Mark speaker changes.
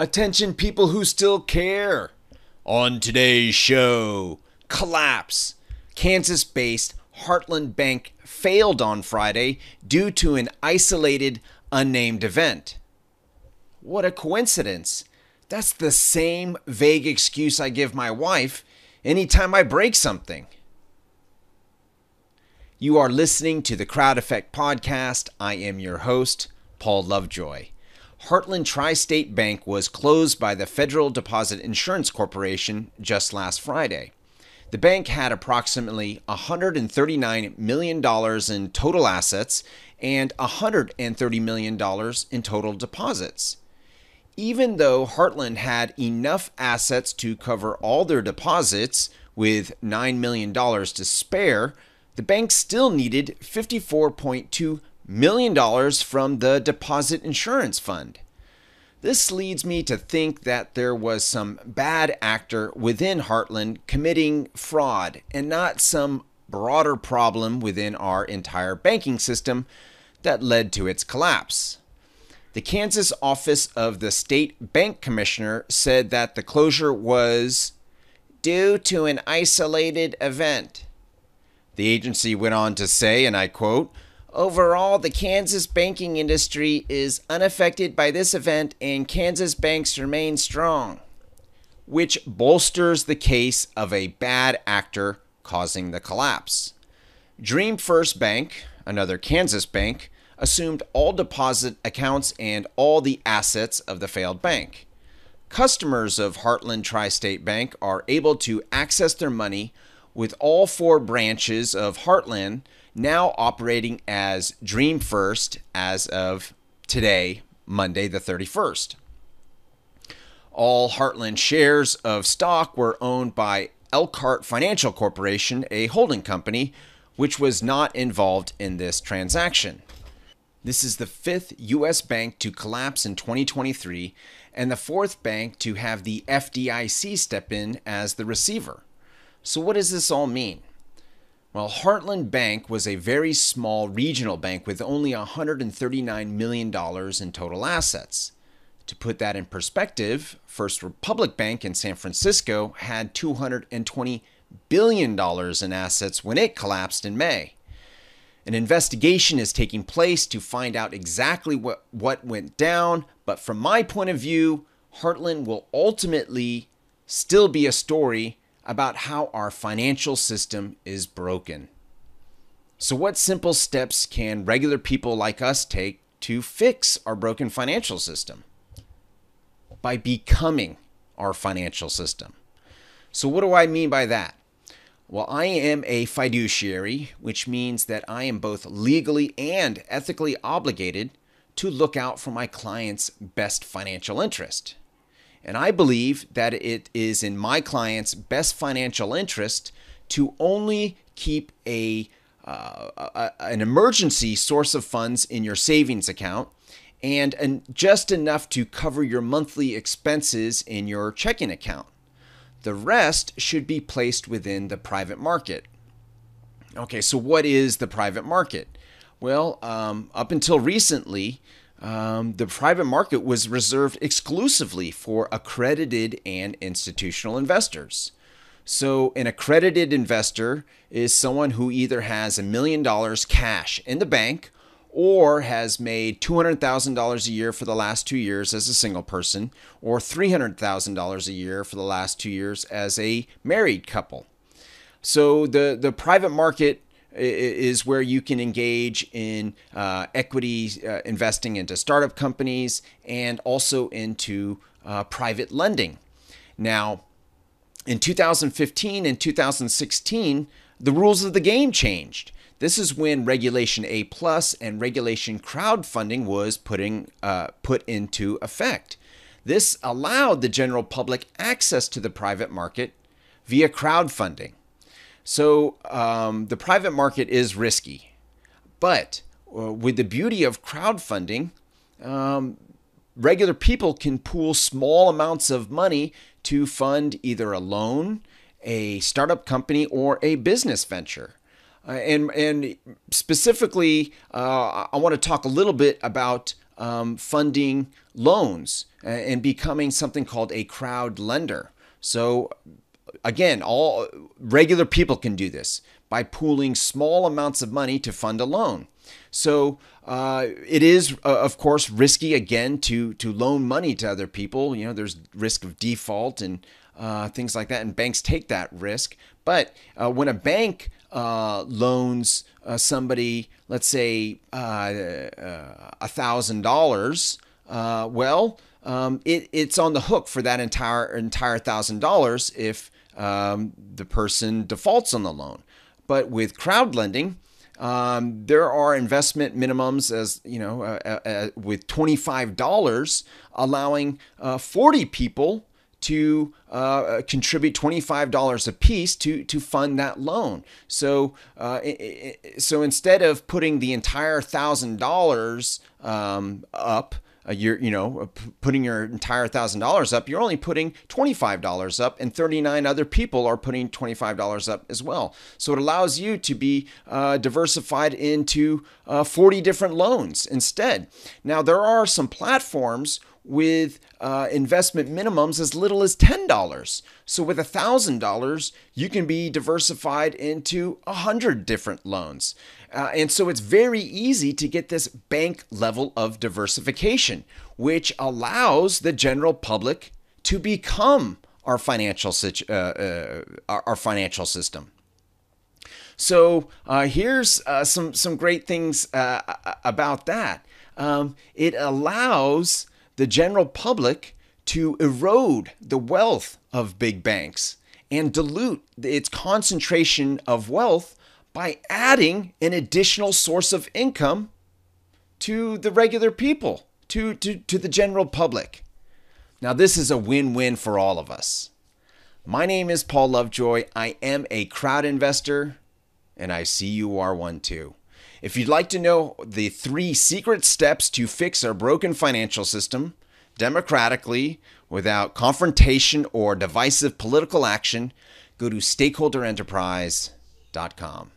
Speaker 1: Attention, people who still care. On today's show, collapse. Kansas based Heartland Bank failed on Friday due to an isolated, unnamed event. What a coincidence. That's the same vague excuse I give my wife anytime I break something. You are listening to the Crowd Effect Podcast. I am your host, Paul Lovejoy. Heartland Tri State Bank was closed by the Federal Deposit Insurance Corporation just last Friday. The bank had approximately $139 million in total assets and $130 million in total deposits. Even though Heartland had enough assets to cover all their deposits, with $9 million to spare, the bank still needed $54.2 million dollars from the Deposit Insurance Fund. This leads me to think that there was some bad actor within Heartland committing fraud and not some broader problem within our entire banking system that led to its collapse. The Kansas office of the state bank commissioner said that the closure was due to an isolated event. The agency went on to say, and I quote, Overall, the Kansas banking industry is unaffected by this event and Kansas banks remain strong, which bolsters the case of a bad actor causing the collapse. Dream First Bank, another Kansas bank, assumed all deposit accounts and all the assets of the failed bank. Customers of Heartland Tri State Bank are able to access their money with all four branches of Heartland now operating as Dream First as of today, Monday the 31st. All Heartland shares of stock were owned by Elkhart Financial Corporation, a holding company, which was not involved in this transaction. This is the fifth U.S. bank to collapse in 2023 and the fourth bank to have the FDIC step in as the receiver. So, what does this all mean? Well, Heartland Bank was a very small regional bank with only $139 million in total assets. To put that in perspective, First Republic Bank in San Francisco had $220 billion in assets when it collapsed in May. An investigation is taking place to find out exactly what, what went down, but from my point of view, Heartland will ultimately still be a story about how our financial system is broken. So, what simple steps can regular people like us take to fix our broken financial system? By becoming our financial system. So, what do I mean by that? Well, I am a fiduciary, which means that I am both legally and ethically obligated to look out for my client's best financial interest. And I believe that it is in my client's best financial interest to only keep a, uh, a an emergency source of funds in your savings account and, and just enough to cover your monthly expenses in your checking account. The rest should be placed within the private market. Okay, so what is the private market? Well, um, up until recently, um, the private market was reserved exclusively for accredited and institutional investors. So, an accredited investor is someone who either has a million dollars cash in the bank or has made $200,000 a year for the last two years as a single person, or $300,000 a year for the last two years as a married couple. So, the, the private market is where you can engage in uh, equity uh, investing into startup companies and also into uh, private lending. Now, in 2015 and 2016, the rules of the game changed. This is when Regulation A plus and Regulation crowdfunding was putting uh, put into effect. This allowed the general public access to the private market via crowdfunding. So um, the private market is risky, but uh, with the beauty of crowdfunding, um, regular people can pool small amounts of money to fund either a loan, a startup company, or a business venture. Uh, and and specifically, uh, I want to talk a little bit about um, funding loans and becoming something called a crowd lender. So, again, all regular people can do this by pooling small amounts of money to fund a loan. So uh, it is, uh, of course, risky again to to loan money to other people. You know, there's risk of default and uh, things like that, and banks take that risk. But uh, when a bank uh, loans uh, somebody, let's say, a thousand dollars, well, um, it, it's on the hook for that entire entire thousand dollars if um, the person defaults on the loan. But with crowd lending, um, there are investment minimums as you know uh, uh, uh with $25 allowing uh, 40 people to uh, contribute $25 a piece to, to fund that loan. So, uh, so instead of putting the entire $1,000 um, up, uh, you're you know uh, putting your entire thousand dollars up you're only putting $25 up and 39 other people are putting $25 up as well. So it allows you to be uh, diversified into uh, 40 different loans instead. Now there are some platforms with uh, investment minimums as little as $10. So with $1,000, you can be diversified into 100 different loans. Uh, and so it's very easy to get this bank level of diversification, which allows the general public to become our financial, uh, uh, our financial system. So uh, here's uh, some some great things about that. Um, it allows the general public to erode the wealth of big banks and dilute its concentration of wealth by adding an additional source of income to the regular people, to, to, to the general public. Now, this is a win win for all of us. My name is Paul Lovejoy. I am a crowd investor, and I see you are one too. If you'd like to know the three secret steps to fix our broken financial system democratically without confrontation or divisive political action, go to stakeholderenterprise.com.